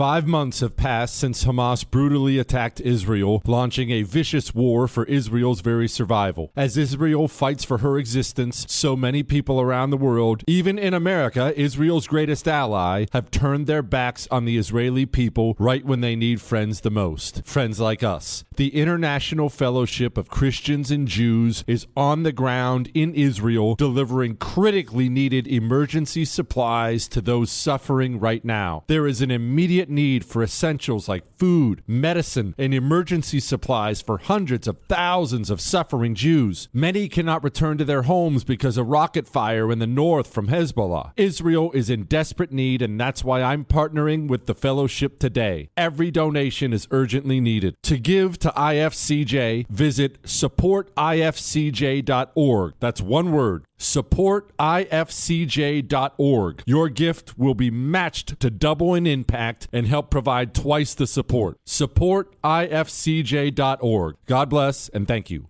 Five months have passed since Hamas brutally attacked Israel, launching a vicious war for Israel's very survival. As Israel fights for her existence, so many people around the world, even in America, Israel's greatest ally, have turned their backs on the Israeli people right when they need friends the most. Friends like us. The International Fellowship of Christians and Jews is on the ground in Israel, delivering critically needed emergency supplies to those suffering right now. There is an immediate need for essentials like food, medicine, and emergency supplies for hundreds of thousands of suffering Jews. Many cannot return to their homes because of rocket fire in the north from Hezbollah. Israel is in desperate need, and that's why I'm partnering with the fellowship today. Every donation is urgently needed. To give to IFCJ, visit supportifcj.org. That's one word supportifcj.org. Your gift will be matched to double in impact and help provide twice the support. Supportifcj.org. God bless and thank you.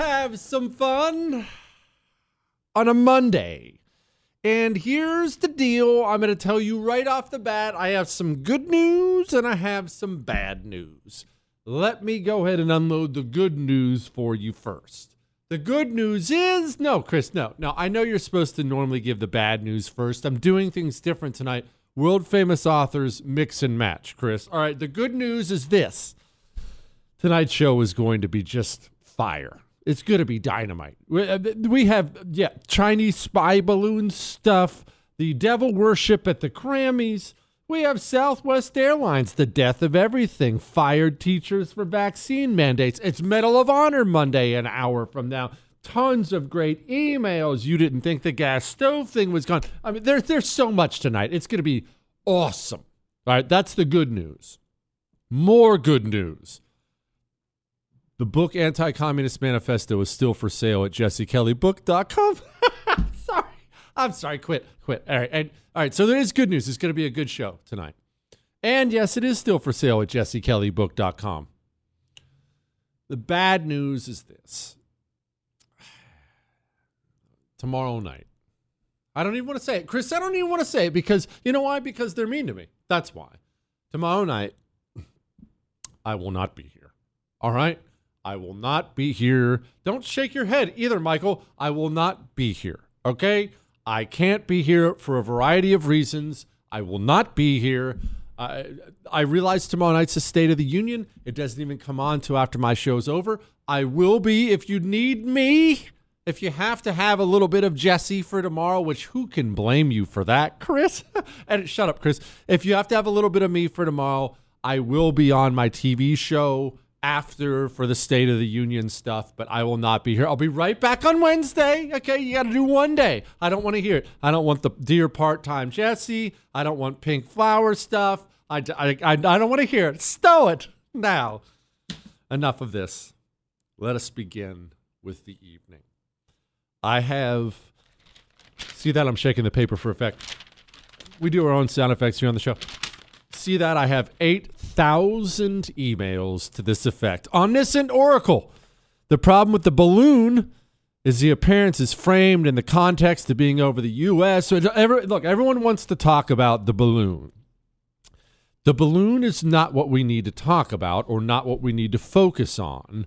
Have some fun on a Monday. And here's the deal I'm going to tell you right off the bat I have some good news and I have some bad news. Let me go ahead and unload the good news for you first. The good news is no, Chris, no. No, I know you're supposed to normally give the bad news first. I'm doing things different tonight. World famous authors mix and match, Chris. All right, the good news is this tonight's show is going to be just fire. It's going to be dynamite. We, uh, have, yeah, Chinese spy balloon stuff, the devil worship at the Grammys. We have Southwest Airlines, the death of everything, fired teachers for vaccine mandates. It's Medal of Honor Monday, an hour from now. Tons of great emails. You didn't think the gas stove thing was gone. I mean, there's there's so much tonight. It's going to be awesome. All right, that's the good news. More good news. The book Anti Communist Manifesto is still for sale at jessekellybook.com. sorry. I'm sorry. Quit. Quit. All right. And, all right. So there is good news. It's going to be a good show tonight. And yes, it is still for sale at jessekellybook.com. The bad news is this tomorrow night. I don't even want to say it. Chris, I don't even want to say it because you know why? Because they're mean to me. That's why. Tomorrow night, I will not be here. All right? I will not be here. Don't shake your head either, Michael. I will not be here. Okay? I can't be here for a variety of reasons. I will not be here. I I realize tomorrow night's the State of the Union. It doesn't even come on till after my show's over. I will be if you need me. If you have to have a little bit of Jesse for tomorrow, which who can blame you for that, Chris? and shut up, Chris. If you have to have a little bit of me for tomorrow, I will be on my TV show after for the State of the Union stuff, but I will not be here. I'll be right back on Wednesday. Okay, you got to do one day. I don't want to hear it. I don't want the dear part time Jesse. I don't want pink flower stuff. I, I, I, I don't want to hear it. Stow it now. Enough of this. Let us begin with the evening. I have. See that? I'm shaking the paper for effect. We do our own sound effects here on the show. See that? I have 8,000 emails to this effect. Omniscient Oracle. The problem with the balloon is the appearance is framed in the context of being over the U.S. So every, look, everyone wants to talk about the balloon. The balloon is not what we need to talk about or not what we need to focus on.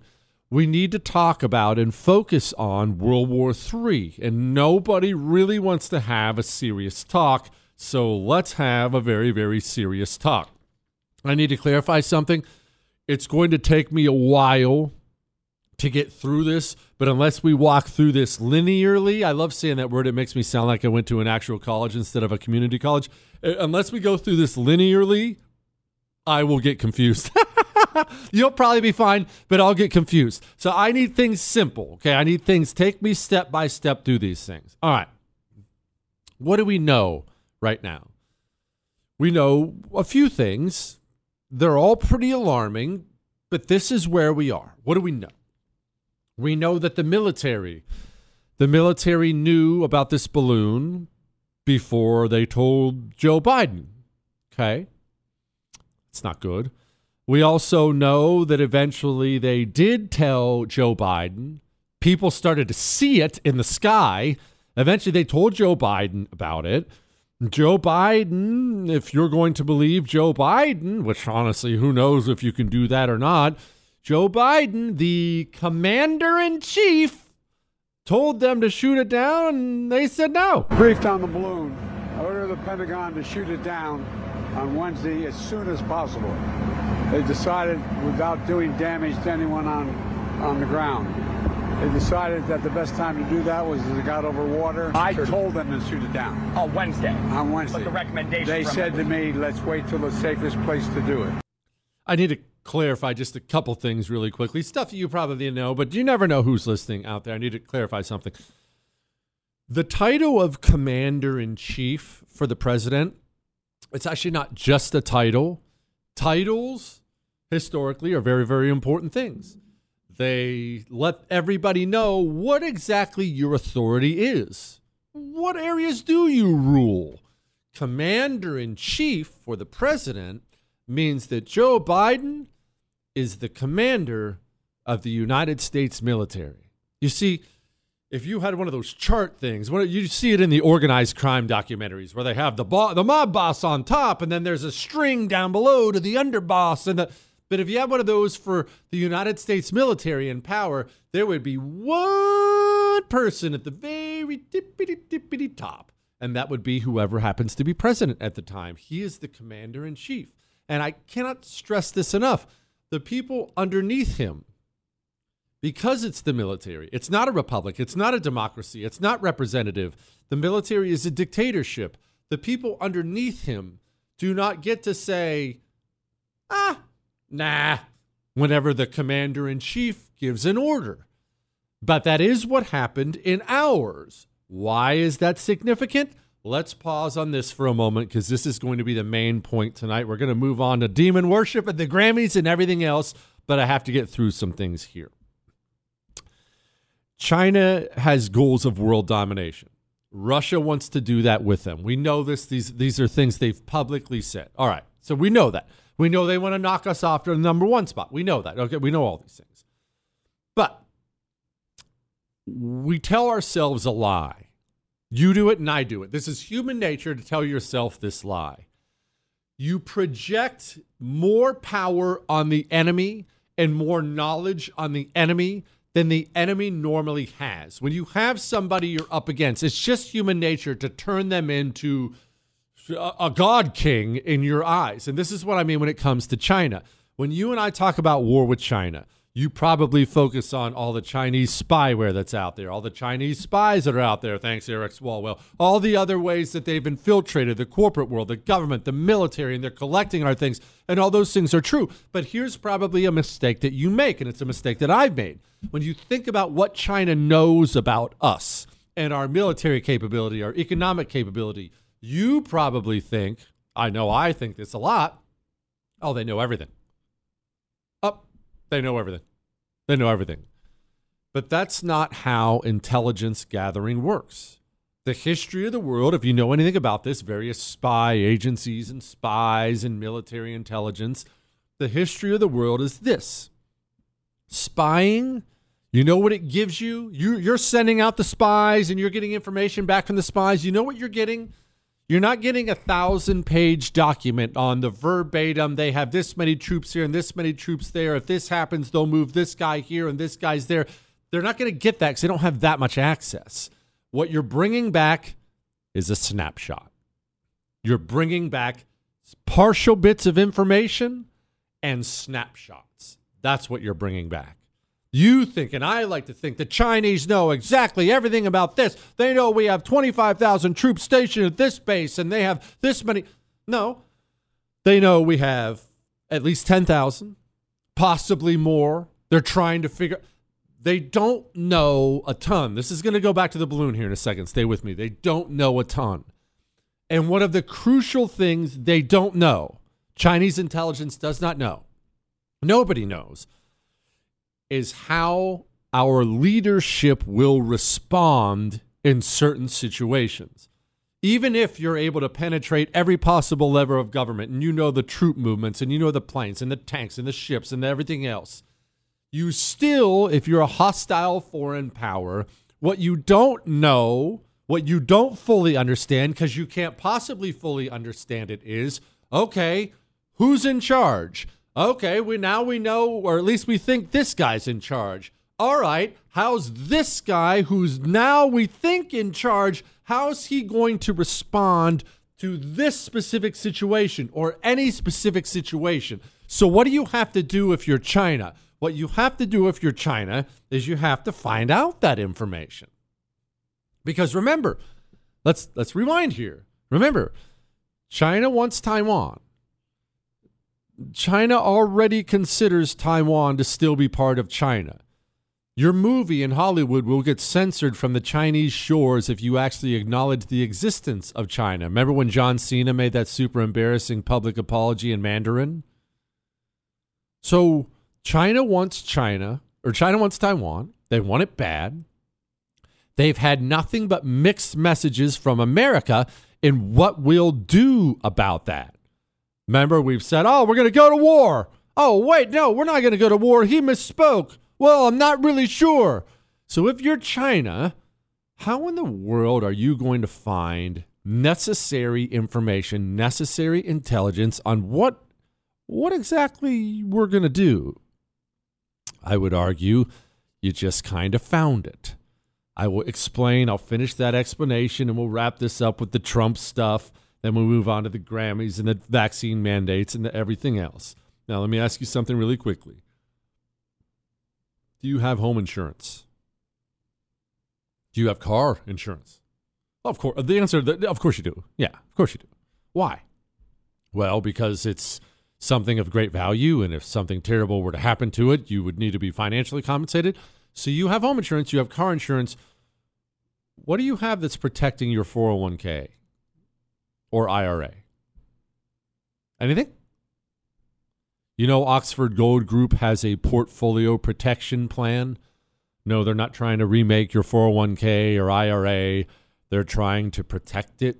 We need to talk about and focus on World War III. And nobody really wants to have a serious talk. So let's have a very, very serious talk. I need to clarify something. It's going to take me a while to get through this, but unless we walk through this linearly, I love saying that word. It makes me sound like I went to an actual college instead of a community college. Uh, unless we go through this linearly, I will get confused. You'll probably be fine, but I'll get confused. So I need things simple. Okay. I need things, take me step by step through these things. All right. What do we know right now? We know a few things. They're all pretty alarming, but this is where we are. What do we know? We know that the military, the military knew about this balloon before they told Joe Biden. Okay. It's not good. We also know that eventually they did tell Joe Biden. People started to see it in the sky. Eventually they told Joe Biden about it. Joe Biden, if you're going to believe Joe Biden, which honestly, who knows if you can do that or not, Joe Biden, the commander in chief, told them to shoot it down, and they said no. Briefed on the balloon. Order the Pentagon to shoot it down on Wednesday as soon as possible. They decided, without doing damage to anyone on, on the ground, they decided that the best time to do that was as it got over water. I told them to shoot it down. On Wednesday. On Wednesday. But the recommendation. They said to me, let's wait till the safest place to do it. I need to clarify just a couple things really quickly. Stuff you probably know, but you never know who's listening out there. I need to clarify something. The title of commander in chief for the president, it's actually not just a title. Titles historically are very, very important things. They let everybody know what exactly your authority is. What areas do you rule? Commander in chief for the president means that Joe Biden is the commander of the United States military. You see, if you had one of those chart things, you see it in the organized crime documentaries where they have the bo- the mob boss on top, and then there's a string down below to the underboss, and the but if you had one of those for the United States military in power, there would be one person at the very tippity tippity top, and that would be whoever happens to be president at the time. He is the commander in chief. And I cannot stress this enough. The people underneath him, because it's the military, it's not a republic, it's not a democracy, it's not representative. The military is a dictatorship. The people underneath him do not get to say, ah, Nah, whenever the commander in chief gives an order. But that is what happened in ours. Why is that significant? Let's pause on this for a moment because this is going to be the main point tonight. We're going to move on to demon worship and the Grammys and everything else, but I have to get through some things here. China has goals of world domination. Russia wants to do that with them. We know this. These, these are things they've publicly said. All right. So we know that. We know they want to knock us off to the number one spot. We know that. Okay, we know all these things. But we tell ourselves a lie. You do it and I do it. This is human nature to tell yourself this lie. You project more power on the enemy and more knowledge on the enemy than the enemy normally has. When you have somebody you're up against, it's just human nature to turn them into a god king in your eyes. And this is what I mean when it comes to China. When you and I talk about war with China, you probably focus on all the Chinese spyware that's out there, all the Chinese spies that are out there, thanks Eric Swalwell, all the other ways that they've infiltrated the corporate world, the government, the military, and they're collecting our things. And all those things are true. But here's probably a mistake that you make, and it's a mistake that I've made. When you think about what China knows about us and our military capability, our economic capability, you probably think, I know I think this a lot, oh, they know everything. Oh, they know everything. They know everything. But that's not how intelligence gathering works. The history of the world, if you know anything about this, various spy agencies and spies and military intelligence, the history of the world is this spying. You know what it gives you? You're sending out the spies and you're getting information back from the spies. You know what you're getting? You're not getting a thousand page document on the verbatim. They have this many troops here and this many troops there. If this happens, they'll move this guy here and this guy's there. They're not going to get that because they don't have that much access. What you're bringing back is a snapshot. You're bringing back partial bits of information and snapshots. That's what you're bringing back. You think, and I like to think, the Chinese know exactly everything about this. They know we have 25,000 troops stationed at this base and they have this many. No, they know we have at least 10,000, possibly more. They're trying to figure. They don't know a ton. This is going to go back to the balloon here in a second. Stay with me. They don't know a ton. And one of the crucial things they don't know, Chinese intelligence does not know, nobody knows is how our leadership will respond in certain situations. Even if you're able to penetrate every possible lever of government and you know the troop movements and you know the planes and the tanks and the ships and everything else, you still, if you're a hostile foreign power, what you don't know, what you don't fully understand, because you can't possibly fully understand it, is okay, who's in charge? Okay, we now we know, or at least we think this guy's in charge. All right, how's this guy who's now we think in charge? How's he going to respond to this specific situation or any specific situation? So, what do you have to do if you're China? What you have to do if you're China is you have to find out that information. Because remember, let's let's rewind here. Remember, China wants Taiwan. China already considers Taiwan to still be part of China. Your movie in Hollywood will get censored from the Chinese shores if you actually acknowledge the existence of China. Remember when John Cena made that super embarrassing public apology in Mandarin? So China wants China, or China wants Taiwan. They want it bad. They've had nothing but mixed messages from America in what we'll do about that. Remember, we've said, oh, we're going to go to war. Oh, wait, no, we're not going to go to war. He misspoke. Well, I'm not really sure. So if you're China, how in the world are you going to find necessary information, necessary intelligence on what what exactly we're going to do? I would argue you just kind of found it. I will explain, I'll finish that explanation and we'll wrap this up with the Trump stuff then we'll move on to the Grammys and the vaccine mandates and everything else. Now, let me ask you something really quickly. Do you have home insurance? Do you have car insurance? Of course. The answer, of course you do. Yeah, of course you do. Why? Well, because it's something of great value, and if something terrible were to happen to it, you would need to be financially compensated. So you have home insurance, you have car insurance. What do you have that's protecting your 401k? Or IRA? Anything? You know, Oxford Gold Group has a portfolio protection plan. No, they're not trying to remake your 401k or IRA. They're trying to protect it.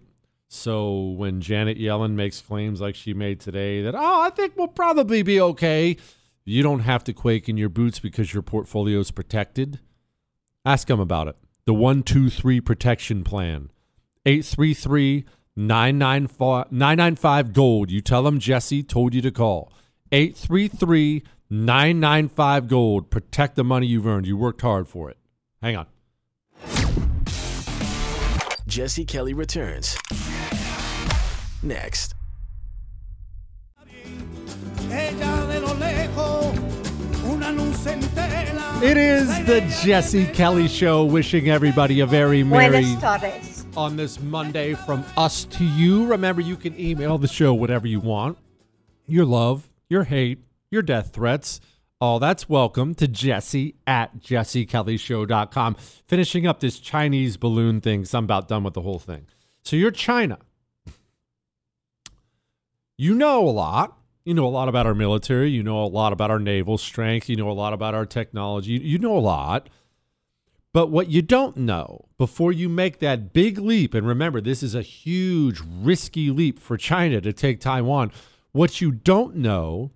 So when Janet Yellen makes claims like she made today that, oh, I think we'll probably be okay, you don't have to quake in your boots because your portfolio is protected. Ask them about it. The 123 protection plan. 833 995 Gold. You tell them Jesse told you to call. 833 995 Gold. Protect the money you've earned. You worked hard for it. Hang on. Jesse Kelly returns next. It is the Jesse Kelly Show, wishing everybody a very merry Buenas tardes. On this Monday from us to you. Remember, you can email the show whatever you want your love, your hate, your death threats. All that's welcome to Jesse at jessekellyshow.com. Finishing up this Chinese balloon thing, so I'm about done with the whole thing. So you're China. You know a lot. You know a lot about our military. You know a lot about our naval strength. You know a lot about our technology. You know a lot. But what you don't know before you make that big leap, and remember, this is a huge, risky leap for China to take Taiwan. What you don't know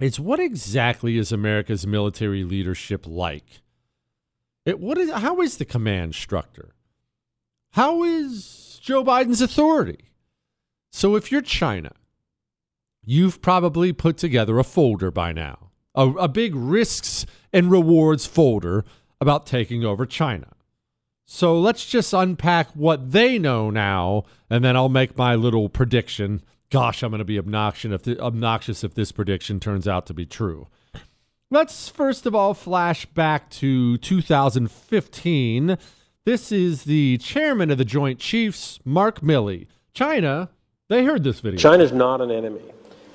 is what exactly is America's military leadership like? It, what is, how is the command structure? How is Joe Biden's authority? So if you're China, you've probably put together a folder by now, a, a big risks and rewards folder about taking over China. So let's just unpack what they know now, and then I'll make my little prediction. Gosh, I'm going to be obnoxious if, th- obnoxious if this prediction turns out to be true. Let's first of all flash back to 2015. This is the chairman of the Joint Chiefs, Mark Milley. China, they heard this video. China's not an enemy.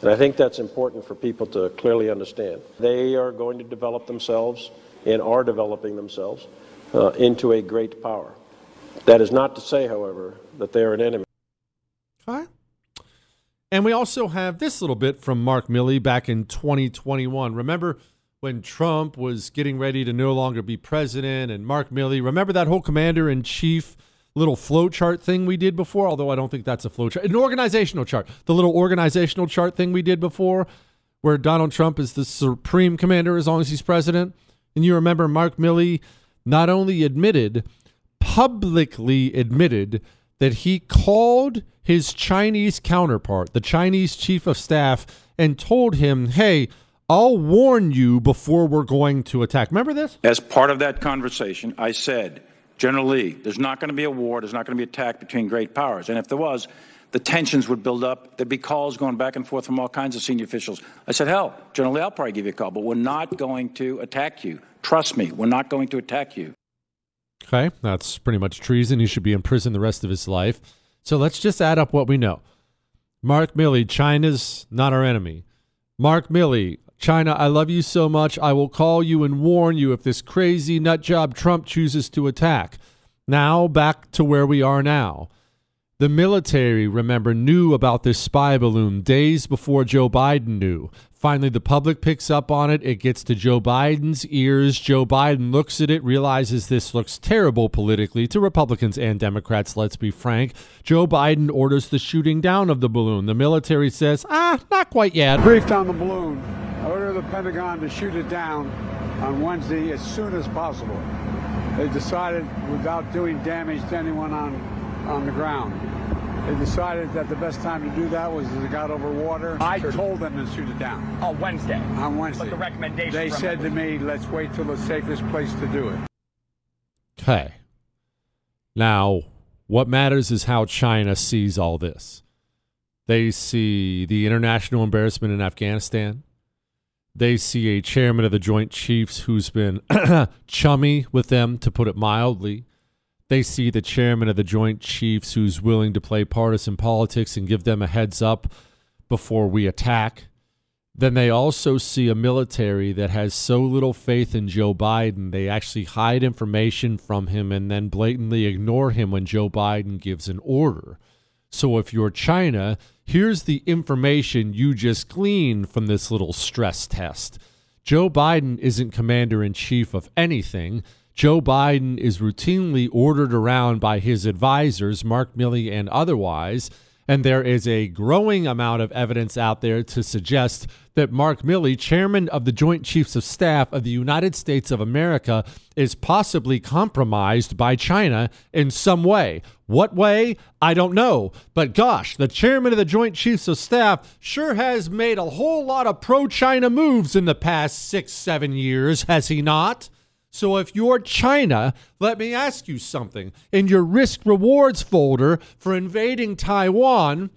And I think that's important for people to clearly understand. They are going to develop themselves and are developing themselves uh, into a great power. That is not to say, however, that they are an enemy. Okay. And we also have this little bit from Mark Milley back in 2021. Remember when Trump was getting ready to no longer be president and Mark Milley, remember that whole commander in chief little flow chart thing we did before? Although I don't think that's a flow chart, an organizational chart. The little organizational chart thing we did before where Donald Trump is the supreme commander as long as he's president. And you remember Mark Milley not only admitted, publicly admitted that he called his Chinese counterpart, the Chinese chief of staff, and told him, hey, I'll warn you before we're going to attack. Remember this? As part of that conversation, I said, General Li, there's not going to be a war, there's not going to be attack between great powers. And if there was, the tensions would build up. There'd be calls going back and forth from all kinds of senior officials. I said, hell, General Li, I'll probably give you a call, but we're not going to attack you. Trust me, we're not going to attack you. Okay, that's pretty much treason. He should be in prison the rest of his life. So let's just add up what we know. Mark Milley, China's not our enemy. Mark Milley, China, I love you so much. I will call you and warn you if this crazy nut job Trump chooses to attack. Now, back to where we are now. The military, remember, knew about this spy balloon days before Joe Biden knew. Finally, the public picks up on it. It gets to Joe Biden's ears. Joe Biden looks at it, realizes this looks terrible politically to Republicans and Democrats, let's be frank. Joe Biden orders the shooting down of the balloon. The military says, ah, not quite yet. Briefed on the balloon. Order the Pentagon to shoot it down on Wednesday as soon as possible. They decided, without doing damage to anyone on, on the ground, they decided that the best time to do that was as it got over water. I told them to shoot it down on Wednesday. on Wednesday. But the recommendation They from said to me, let's wait till the safest place to do it. Okay. Now, what matters is how China sees all this. They see the international embarrassment in Afghanistan. They see a chairman of the Joint Chiefs who's been chummy with them, to put it mildly. They see the chairman of the Joint Chiefs who's willing to play partisan politics and give them a heads up before we attack. Then they also see a military that has so little faith in Joe Biden, they actually hide information from him and then blatantly ignore him when Joe Biden gives an order. So if you're China, here's the information you just gleaned from this little stress test. Joe Biden isn't commander in chief of anything. Joe Biden is routinely ordered around by his advisors, Mark Milley and otherwise. And there is a growing amount of evidence out there to suggest that Mark Milley, chairman of the Joint Chiefs of Staff of the United States of America, is possibly compromised by China in some way. What way? I don't know. But gosh, the chairman of the Joint Chiefs of Staff sure has made a whole lot of pro China moves in the past six, seven years, has he not? So if you're China, let me ask you something. In your risk rewards folder for invading Taiwan,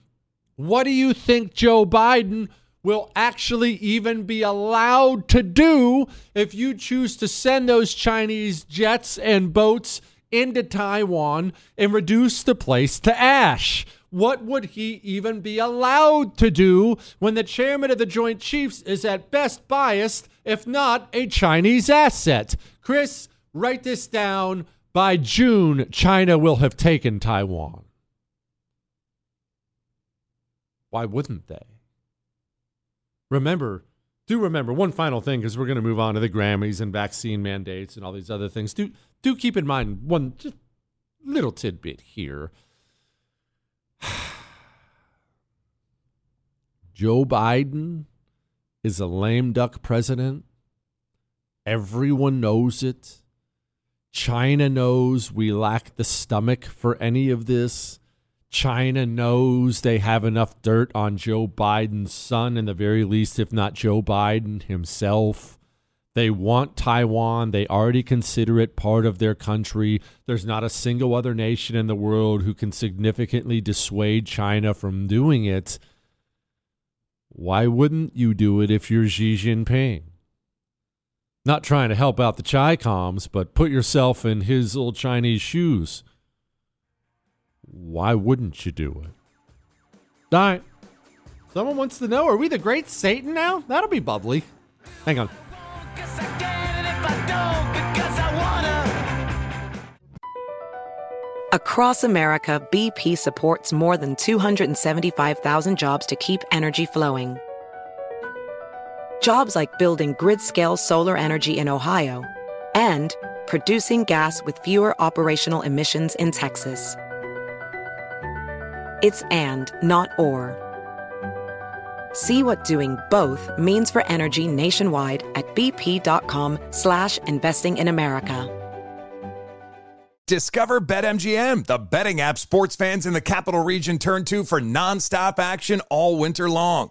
What do you think Joe Biden will actually even be allowed to do if you choose to send those Chinese jets and boats into Taiwan and reduce the place to ash? What would he even be allowed to do when the chairman of the Joint Chiefs is at best biased, if not a Chinese asset? Chris, write this down. By June, China will have taken Taiwan. Why wouldn't they? Remember, do remember one final thing because we're going to move on to the Grammys and vaccine mandates and all these other things. Do do keep in mind one just little tidbit here. Joe Biden is a lame duck president. Everyone knows it. China knows we lack the stomach for any of this. China knows they have enough dirt on Joe Biden's son, in the very least, if not Joe Biden himself. They want Taiwan. They already consider it part of their country. There's not a single other nation in the world who can significantly dissuade China from doing it. Why wouldn't you do it if you're Xi Jinping? Not trying to help out the Chi Coms, but put yourself in his little Chinese shoes. Why wouldn't you do it? All right. Someone wants to know are we the great Satan now? That'll be bubbly. Hang on. Across America, BP supports more than 275,000 jobs to keep energy flowing. Jobs like building grid scale solar energy in Ohio and producing gas with fewer operational emissions in Texas. It's and, not or. See what doing both means for energy nationwide at bp.com slash investing in America. Discover BetMGM, the betting app sports fans in the capital region turn to for nonstop action all winter long.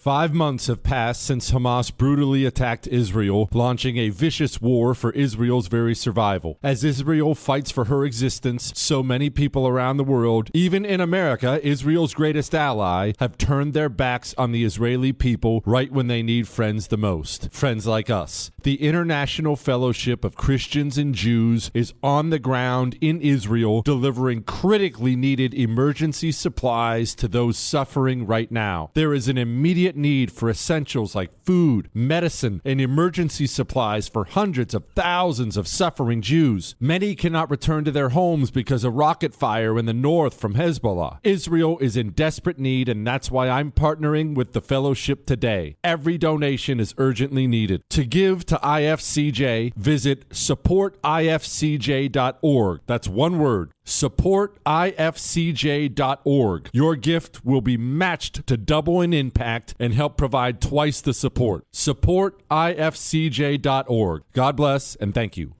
Five months have passed since Hamas brutally attacked Israel, launching a vicious war for Israel's very survival. As Israel fights for her existence, so many people around the world, even in America, Israel's greatest ally, have turned their backs on the Israeli people right when they need friends the most. Friends like us. The International Fellowship of Christians and Jews is on the ground in Israel, delivering critically needed emergency supplies to those suffering right now. There is an immediate immediate need for essentials like food, medicine, and emergency supplies for hundreds of thousands of suffering Jews. Many cannot return to their homes because of rocket fire in the north from Hezbollah. Israel is in desperate need, and that's why I'm partnering with the fellowship today. Every donation is urgently needed. To give to IFCJ, visit supportifcj.org. That's one word supportifcj.org. Your gift will be matched to double in impact and help provide twice the support. Supportifcj.org. God bless and thank you.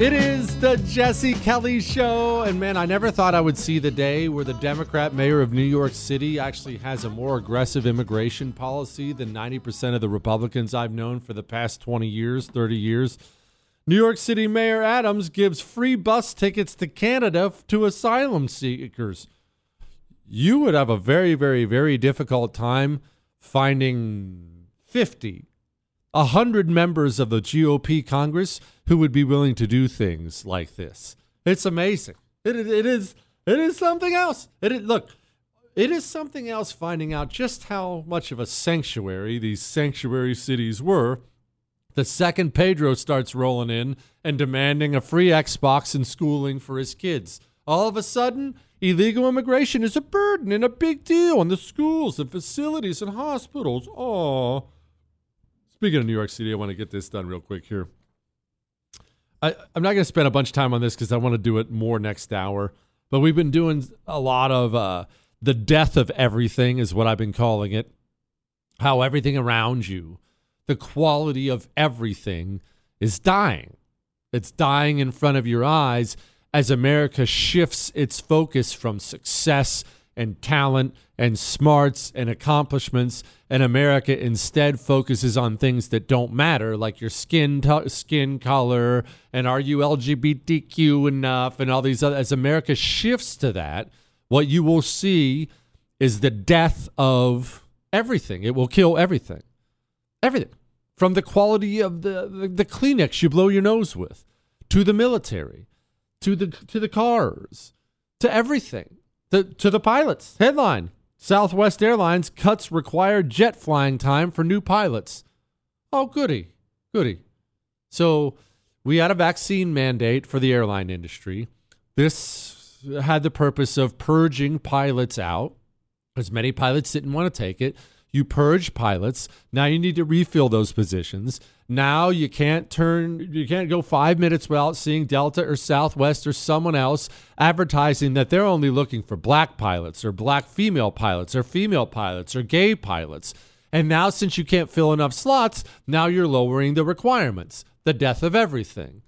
It is the Jesse Kelly Show. And man, I never thought I would see the day where the Democrat mayor of New York City actually has a more aggressive immigration policy than 90% of the Republicans I've known for the past 20 years, 30 years. New York City Mayor Adams gives free bus tickets to Canada to asylum seekers. You would have a very, very, very difficult time finding 50 a hundred members of the GOP Congress who would be willing to do things like this. It's amazing. It, it is it is something else. It is, look, it is something else finding out just how much of a sanctuary these sanctuary cities were. The second Pedro starts rolling in and demanding a free Xbox and schooling for his kids. All of a sudden, illegal immigration is a burden and a big deal in the schools and facilities and hospitals. Oh, Speaking of New York City, I want to get this done real quick here. I, I'm not going to spend a bunch of time on this because I want to do it more next hour. But we've been doing a lot of uh, the death of everything, is what I've been calling it. How everything around you, the quality of everything, is dying. It's dying in front of your eyes as America shifts its focus from success and talent and smarts and accomplishments and America instead focuses on things that don't matter like your skin t- skin color and are you LGBTQ enough and all these other as America shifts to that what you will see is the death of everything. It will kill everything. Everything. From the quality of the, the, the Kleenex you blow your nose with to the military to the to the cars to everything to, the pilots. Headline Southwest Airlines cuts required jet flying time for new pilots. Oh, goody, goody. So we had a vaccine mandate for the airline industry. This had the purpose of purging pilots out, as many pilots didn't want to take it. You purge pilots. Now you need to refill those positions. Now you can't turn, you can't go five minutes without seeing Delta or Southwest or someone else advertising that they're only looking for black pilots or black female pilots or female pilots or gay pilots. And now, since you can't fill enough slots, now you're lowering the requirements. The death of everything.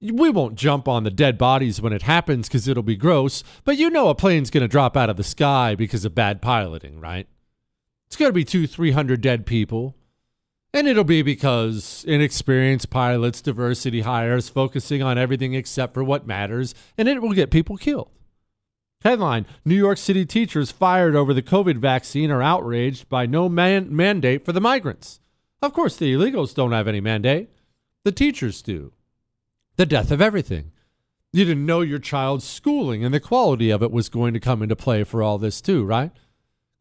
We won't jump on the dead bodies when it happens because it'll be gross, but you know a plane's going to drop out of the sky because of bad piloting, right? It's going to be two, three hundred dead people. And it'll be because inexperienced pilots, diversity hires, focusing on everything except for what matters, and it will get people killed. Headline New York City teachers fired over the COVID vaccine are outraged by no man- mandate for the migrants. Of course, the illegals don't have any mandate, the teachers do. The death of everything. You didn't know your child's schooling and the quality of it was going to come into play for all this, too, right?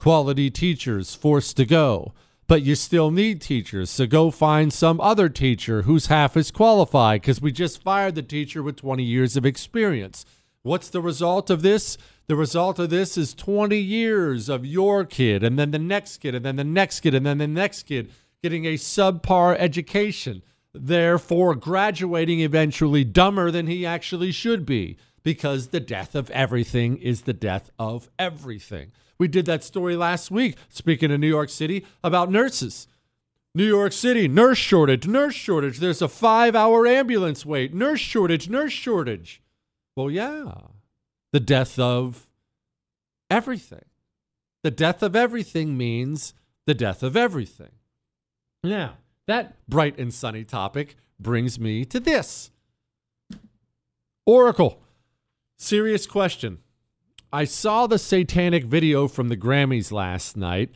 quality teachers forced to go. But you still need teachers, so go find some other teacher who's half as qualified because we just fired the teacher with 20 years of experience. What's the result of this? The result of this is 20 years of your kid, and then the next kid, and then the next kid, and then the next kid getting a subpar education, therefore graduating eventually dumber than he actually should be because the death of everything is the death of everything. We did that story last week, speaking of New York City, about nurses. New York City, nurse shortage, nurse shortage. There's a five hour ambulance wait, nurse shortage, nurse shortage. Well, yeah, the death of everything. The death of everything means the death of everything. Now, that bright and sunny topic brings me to this Oracle. Serious question. I saw the satanic video from the Grammys last night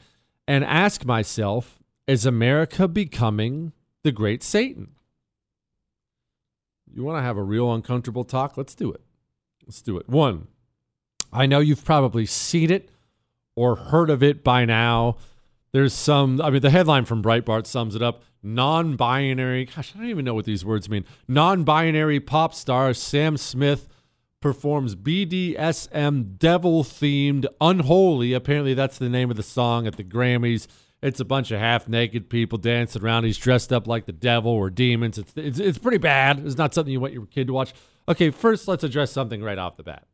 and asked myself, is America becoming the great Satan? You want to have a real uncomfortable talk? Let's do it. Let's do it. One, I know you've probably seen it or heard of it by now. There's some, I mean, the headline from Breitbart sums it up. Non binary, gosh, I don't even know what these words mean. Non binary pop star Sam Smith performs BDSM devil themed Unholy. Apparently, that's the name of the song at the Grammys. It's a bunch of half naked people dancing around. He's dressed up like the devil or demons. It's, it's, it's pretty bad. It's not something you want your kid to watch. Okay, first, let's address something right off the bat.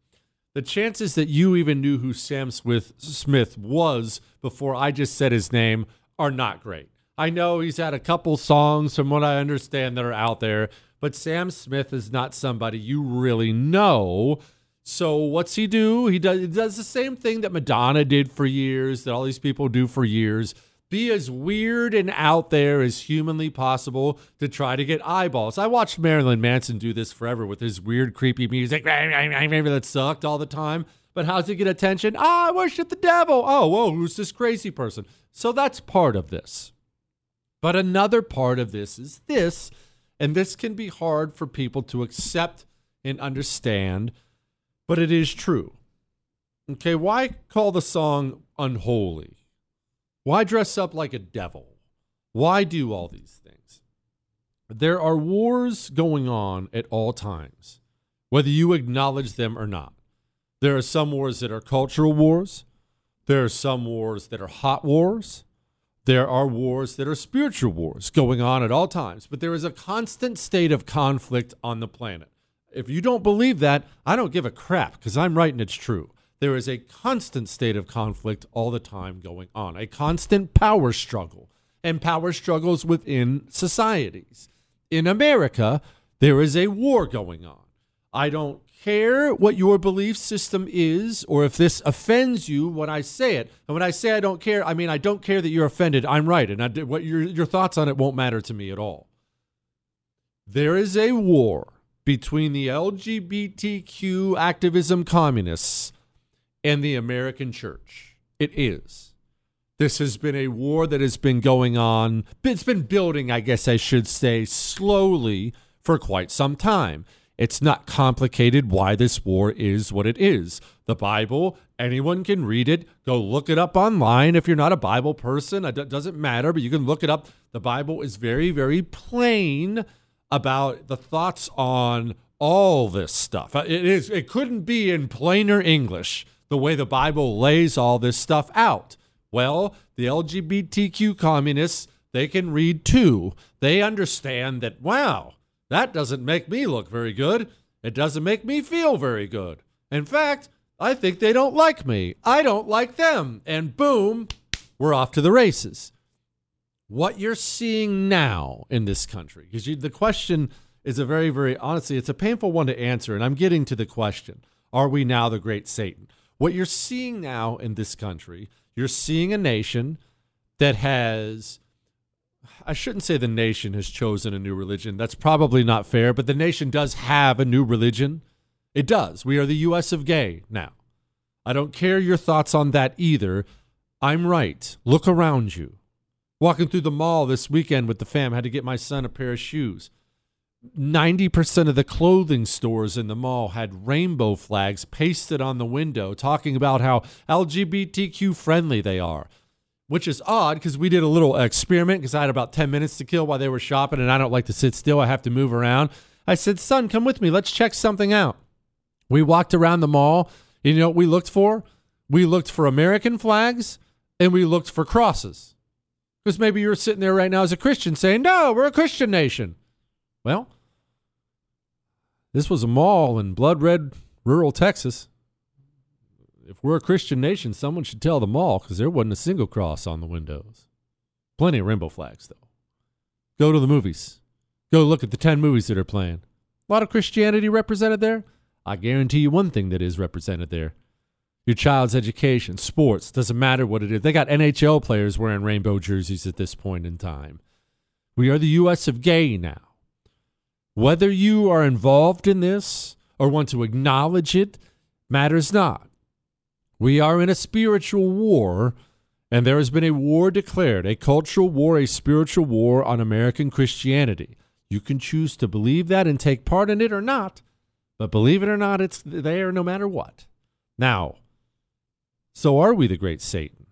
The chances that you even knew who Sam Smith, Smith was before I just said his name are not great. I know he's had a couple songs, from what I understand, that are out there, but Sam Smith is not somebody you really know. So what's he do? He does, he does the same thing that Madonna did for years, that all these people do for years be as weird and out there as humanly possible to try to get eyeballs. I watched Marilyn Manson do this forever with his weird, creepy music Maybe that sucked all the time. But how's he get attention? Oh, I worship the devil. Oh, whoa, who's this crazy person? So that's part of this. But another part of this is this, and this can be hard for people to accept and understand, but it is true. Okay, why call the song unholy? Why dress up like a devil? Why do all these things? There are wars going on at all times, whether you acknowledge them or not. There are some wars that are cultural wars. There are some wars that are hot wars. There are wars that are spiritual wars going on at all times, but there is a constant state of conflict on the planet. If you don't believe that, I don't give a crap because I'm right and it's true. There is a constant state of conflict all the time going on, a constant power struggle and power struggles within societies. In America, there is a war going on. I don't care what your belief system is or if this offends you when I say it. And when I say I don't care, I mean I don't care that you're offended. I'm right, and I, what your your thoughts on it won't matter to me at all. There is a war between the LGBTQ activism communists and the American church. It is. This has been a war that has been going on, it's been building, I guess I should say, slowly for quite some time. It's not complicated why this war is what it is. The Bible, anyone can read it. Go look it up online if you're not a Bible person. It doesn't matter, but you can look it up. The Bible is very, very plain about the thoughts on all this stuff. Uh, it is it couldn't be in plainer English the way the Bible lays all this stuff out. Well, the LGBTQ communists, they can read too. They understand that, wow, that doesn't make me look very good. It doesn't make me feel very good. In fact, I think they don't like me. I don't like them. And boom, we're off to the races. What you're seeing now in this country, because the question is a very, very, honestly, it's a painful one to answer. And I'm getting to the question Are we now the great Satan? What you're seeing now in this country, you're seeing a nation that has I shouldn't say the nation has chosen a new religion. That's probably not fair, but the nation does have a new religion. It does. We are the US of gay now. I don't care your thoughts on that either. I'm right. Look around you. Walking through the mall this weekend with the fam, had to get my son a pair of shoes. 90% of the clothing stores in the mall had rainbow flags pasted on the window talking about how LGBTQ friendly they are, which is odd because we did a little experiment because I had about 10 minutes to kill while they were shopping and I don't like to sit still. I have to move around. I said, son, come with me. Let's check something out. We walked around the mall. You know what we looked for? We looked for American flags and we looked for crosses. Because maybe you're sitting there right now as a Christian saying, no, we're a Christian nation. Well, this was a mall in blood red rural Texas. If we're a Christian nation, someone should tell the mall because there wasn't a single cross on the windows. Plenty of rainbow flags, though. Go to the movies. Go look at the 10 movies that are playing. A lot of Christianity represented there. I guarantee you one thing that is represented there your child's education, sports, doesn't matter what it is. They got NHL players wearing rainbow jerseys at this point in time. We are the U.S. of gay now. Whether you are involved in this or want to acknowledge it matters not. We are in a spiritual war, and there has been a war declared, a cultural war, a spiritual war on American Christianity. You can choose to believe that and take part in it or not, but believe it or not, it's there no matter what. Now, so are we the great Satan?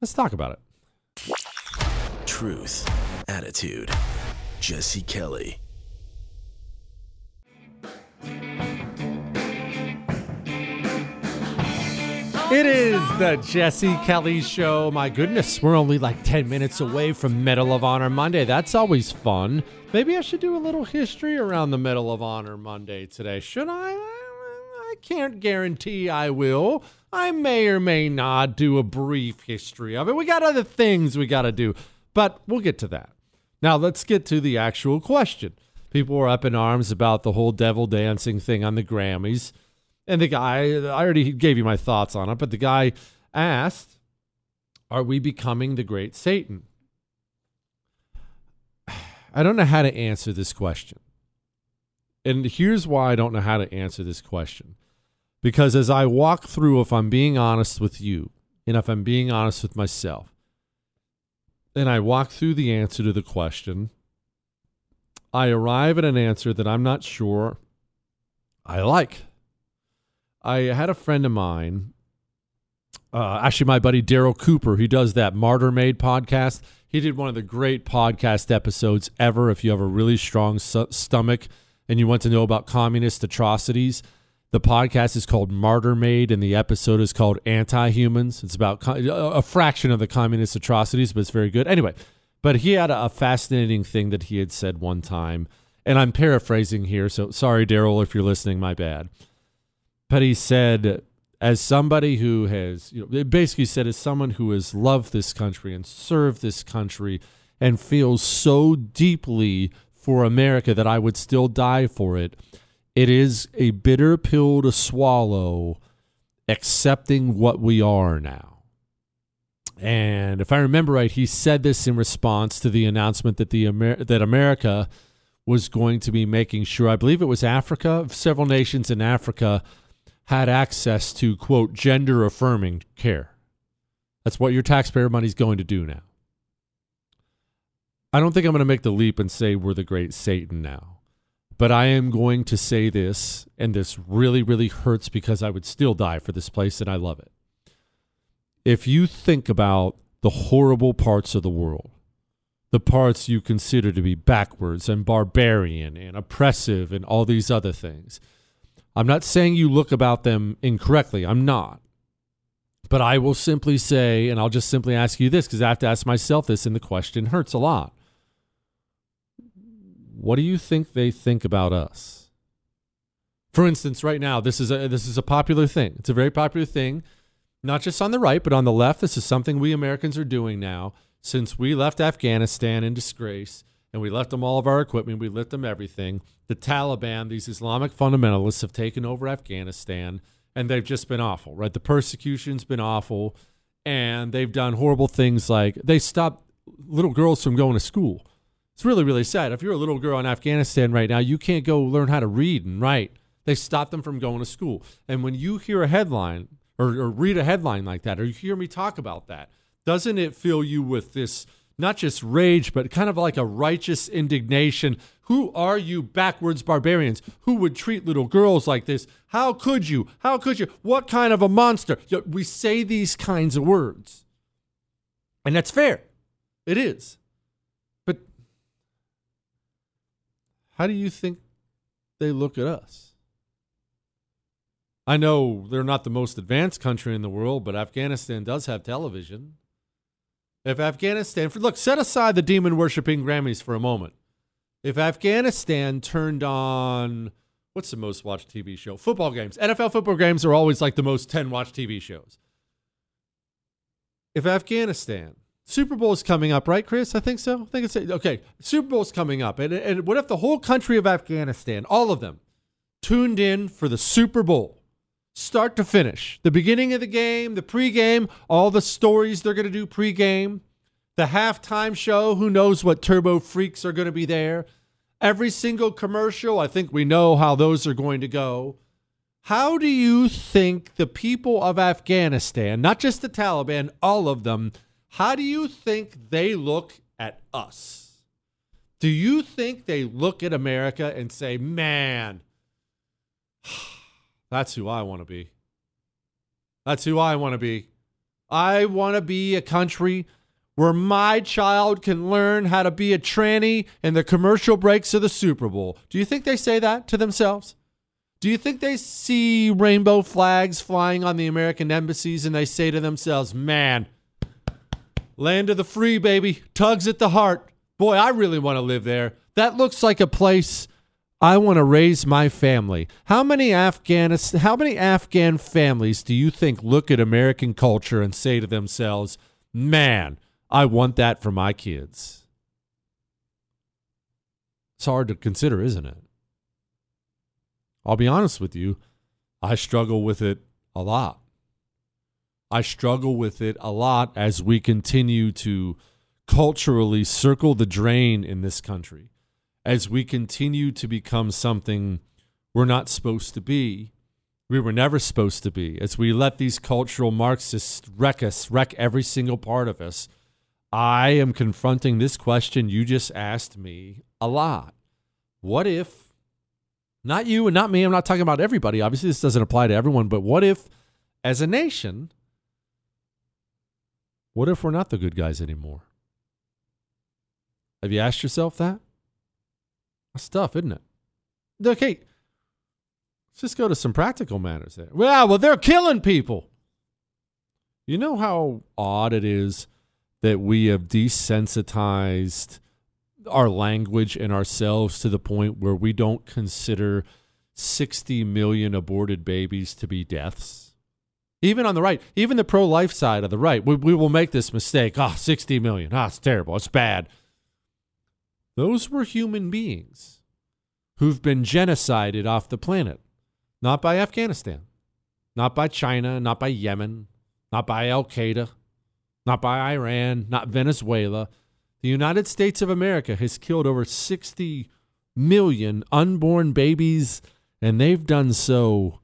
Let's talk about it. Truth, attitude. Jesse Kelly. It is the Jesse Kelly Show. My goodness, we're only like 10 minutes away from Medal of Honor Monday. That's always fun. Maybe I should do a little history around the Medal of Honor Monday today. Should I? I can't guarantee I will. I may or may not do a brief history of it. We got other things we got to do, but we'll get to that. Now, let's get to the actual question. People were up in arms about the whole devil dancing thing on the Grammys. And the guy, I already gave you my thoughts on it, but the guy asked, Are we becoming the great Satan? I don't know how to answer this question. And here's why I don't know how to answer this question. Because as I walk through, if I'm being honest with you, and if I'm being honest with myself, and I walk through the answer to the question, I arrive at an answer that I'm not sure I like. I had a friend of mine, uh, actually my buddy Darryl Cooper, who does that Martyr Made podcast. He did one of the great podcast episodes ever. If you have a really strong su- stomach and you want to know about communist atrocities, the podcast is called Martyr Made, and the episode is called Anti Humans. It's about a fraction of the communist atrocities, but it's very good. Anyway, but he had a, a fascinating thing that he had said one time, and I'm paraphrasing here. So sorry, Darryl, if you're listening, my bad. But he said, as somebody who has, you know, basically said, as someone who has loved this country and served this country and feels so deeply for America that I would still die for it, it is a bitter pill to swallow accepting what we are now. And if I remember right, he said this in response to the announcement that the Amer- that America was going to be making sure, I believe it was Africa, several nations in Africa had access to quote gender affirming care. That's what your taxpayer money is going to do now. I don't think I'm going to make the leap and say we're the great Satan now. But I am going to say this, and this really, really hurts because I would still die for this place and I love it. If you think about the horrible parts of the world, the parts you consider to be backwards and barbarian and oppressive and all these other things, I'm not saying you look about them incorrectly. I'm not. But I will simply say, and I'll just simply ask you this because I have to ask myself this, and the question hurts a lot. What do you think they think about us? For instance, right now, this is a this is a popular thing. It's a very popular thing, not just on the right, but on the left. This is something we Americans are doing now since we left Afghanistan in disgrace and we left them all of our equipment, we left them everything. The Taliban, these Islamic fundamentalists, have taken over Afghanistan and they've just been awful, right? The persecution's been awful and they've done horrible things like they stopped little girls from going to school. It's really, really sad. If you're a little girl in Afghanistan right now, you can't go learn how to read and write. They stop them from going to school. And when you hear a headline or, or read a headline like that, or you hear me talk about that, doesn't it fill you with this not just rage, but kind of like a righteous indignation? Who are you, backwards barbarians? Who would treat little girls like this? How could you? How could you? What kind of a monster? We say these kinds of words. And that's fair. It is. But how do you think they look at us? I know they're not the most advanced country in the world, but Afghanistan does have television. If Afghanistan, look, set aside the demon worshiping Grammys for a moment. If Afghanistan turned on, what's the most watched TV show? Football games. NFL football games are always like the most 10 watched TV shows. If Afghanistan, Super Bowl is coming up, right, Chris? I think so. I think it's okay. Super Bowl is coming up, and, and what if the whole country of Afghanistan, all of them, tuned in for the Super Bowl, start to finish, the beginning of the game, the pregame, all the stories they're going to do pregame, the halftime show. Who knows what Turbo Freaks are going to be there? Every single commercial, I think we know how those are going to go. How do you think the people of Afghanistan, not just the Taliban, all of them, how do you think they look at us? Do you think they look at America and say, man, that's who I want to be? That's who I want to be. I want to be a country where my child can learn how to be a tranny in the commercial breaks of the Super Bowl. Do you think they say that to themselves? Do you think they see rainbow flags flying on the American embassies and they say to themselves, man, land of the free, baby, tugs at the heart. Boy, I really want to live there. That looks like a place I want to raise my family. How many Afghanis- how many Afghan families do you think look at American culture and say to themselves, "Man, I want that for my kids." It's hard to consider, isn't it? I'll be honest with you, I struggle with it a lot. I struggle with it a lot as we continue to culturally circle the drain in this country, as we continue to become something we're not supposed to be. We were never supposed to be. As we let these cultural Marxists wreck us, wreck every single part of us, I am confronting this question you just asked me a lot. What if, not you and not me, I'm not talking about everybody. Obviously, this doesn't apply to everyone, but what if, as a nation, what if we're not the good guys anymore? Have you asked yourself that? That's tough, isn't it? Okay, let's just go to some practical matters there. Well, well, they're killing people. You know how odd it is that we have desensitized our language and ourselves to the point where we don't consider 60 million aborted babies to be deaths? Even on the right, even the pro life side of the right, we, we will make this mistake. Ah, oh, 60 million. Ah, oh, it's terrible. It's bad. Those were human beings who've been genocided off the planet, not by Afghanistan, not by China, not by Yemen, not by Al Qaeda, not by Iran, not Venezuela. The United States of America has killed over 60 million unborn babies, and they've done so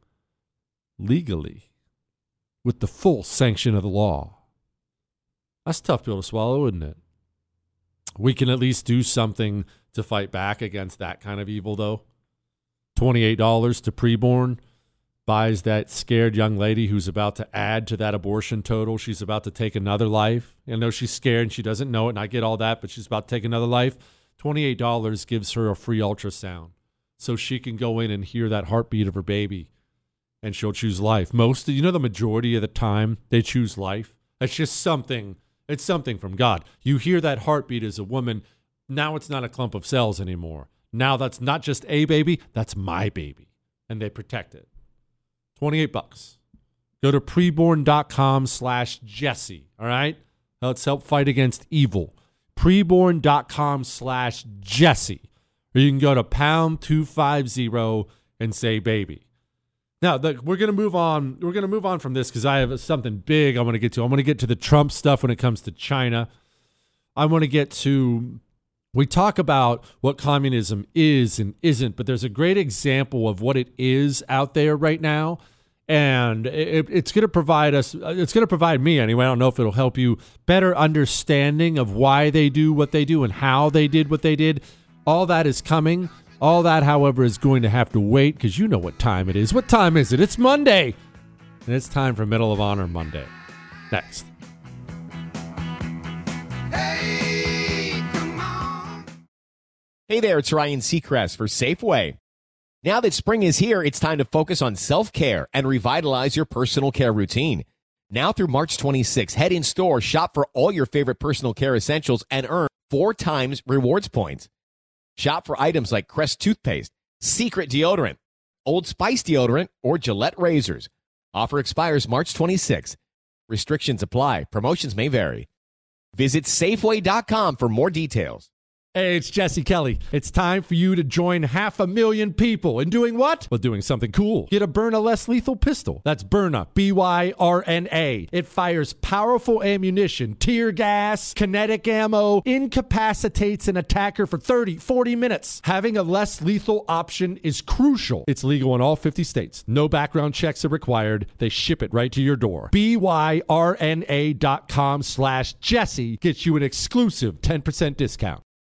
legally with the full sanction of the law. That's a tough pill to swallow, isn't it? We can at least do something to fight back against that kind of evil, though. $28 to preborn buys that scared young lady who's about to add to that abortion total. She's about to take another life. I know she's scared and she doesn't know it, and I get all that, but she's about to take another life. $28 gives her a free ultrasound so she can go in and hear that heartbeat of her baby and she'll choose life. Most, you know, the majority of the time they choose life. That's just something, it's something from God. You hear that heartbeat as a woman. Now it's not a clump of cells anymore. Now that's not just a baby, that's my baby. And they protect it. 28 bucks. Go to preborn.com slash Jesse. All right. Let's help fight against evil. Preborn.com slash Jesse. Or you can go to pound 250 and say baby. Now, the, we're going to move on. We're going to move on from this because I have something big I want to get to. I want to get to the Trump stuff when it comes to China. I want to get to. We talk about what communism is and isn't, but there's a great example of what it is out there right now. And it, it's going to provide us, uh, it's going to provide me anyway. I don't know if it'll help you better understanding of why they do what they do and how they did what they did. All that is coming. All that, however, is going to have to wait because you know what time it is. What time is it? It's Monday. And it's time for Medal of Honor Monday. Next. Hey come on. hey there, it's Ryan Seacrest for Safeway. Now that spring is here, it's time to focus on self care and revitalize your personal care routine. Now through March 26, head in store, shop for all your favorite personal care essentials, and earn four times rewards points. Shop for items like Crest toothpaste, Secret deodorant, Old Spice deodorant, or Gillette razors. Offer expires March 26. Restrictions apply. Promotions may vary. Visit Safeway.com for more details. Hey, it's Jesse Kelly. It's time for you to join half a million people in doing what? Well, doing something cool. Get a Byrna less lethal pistol. That's Byrna, B Y R N A. It fires powerful ammunition, tear gas, kinetic ammo, incapacitates an attacker for 30, 40 minutes. Having a less lethal option is crucial. It's legal in all 50 states. No background checks are required. They ship it right to your door. B Y R N A dot com slash Jesse gets you an exclusive 10% discount.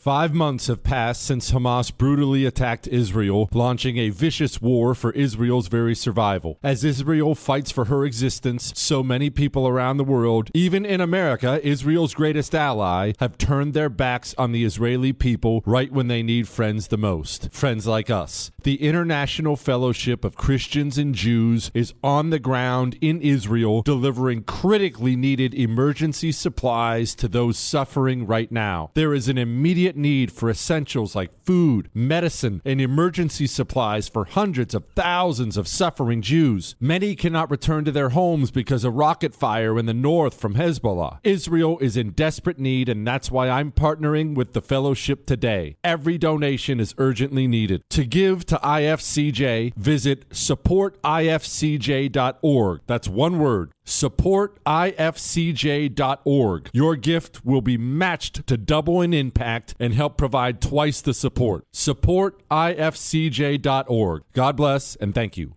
Five months have passed since Hamas brutally attacked Israel, launching a vicious war for Israel's very survival. As Israel fights for her existence, so many people around the world, even in America, Israel's greatest ally, have turned their backs on the Israeli people right when they need friends the most. Friends like us. The International Fellowship of Christians and Jews is on the ground in Israel, delivering critically needed emergency supplies to those suffering right now. There is an immediate need for essentials like food, medicine, and emergency supplies for hundreds of thousands of suffering Jews. Many cannot return to their homes because of rocket fire in the north from Hezbollah. Israel is in desperate need, and that's why I'm partnering with the fellowship today. Every donation is urgently needed. To give to IFCJ, visit supportifcj.org. That's one word supportifcj.org. Your gift will be matched to double in impact and help provide twice the support. Supportifcj.org. God bless and thank you.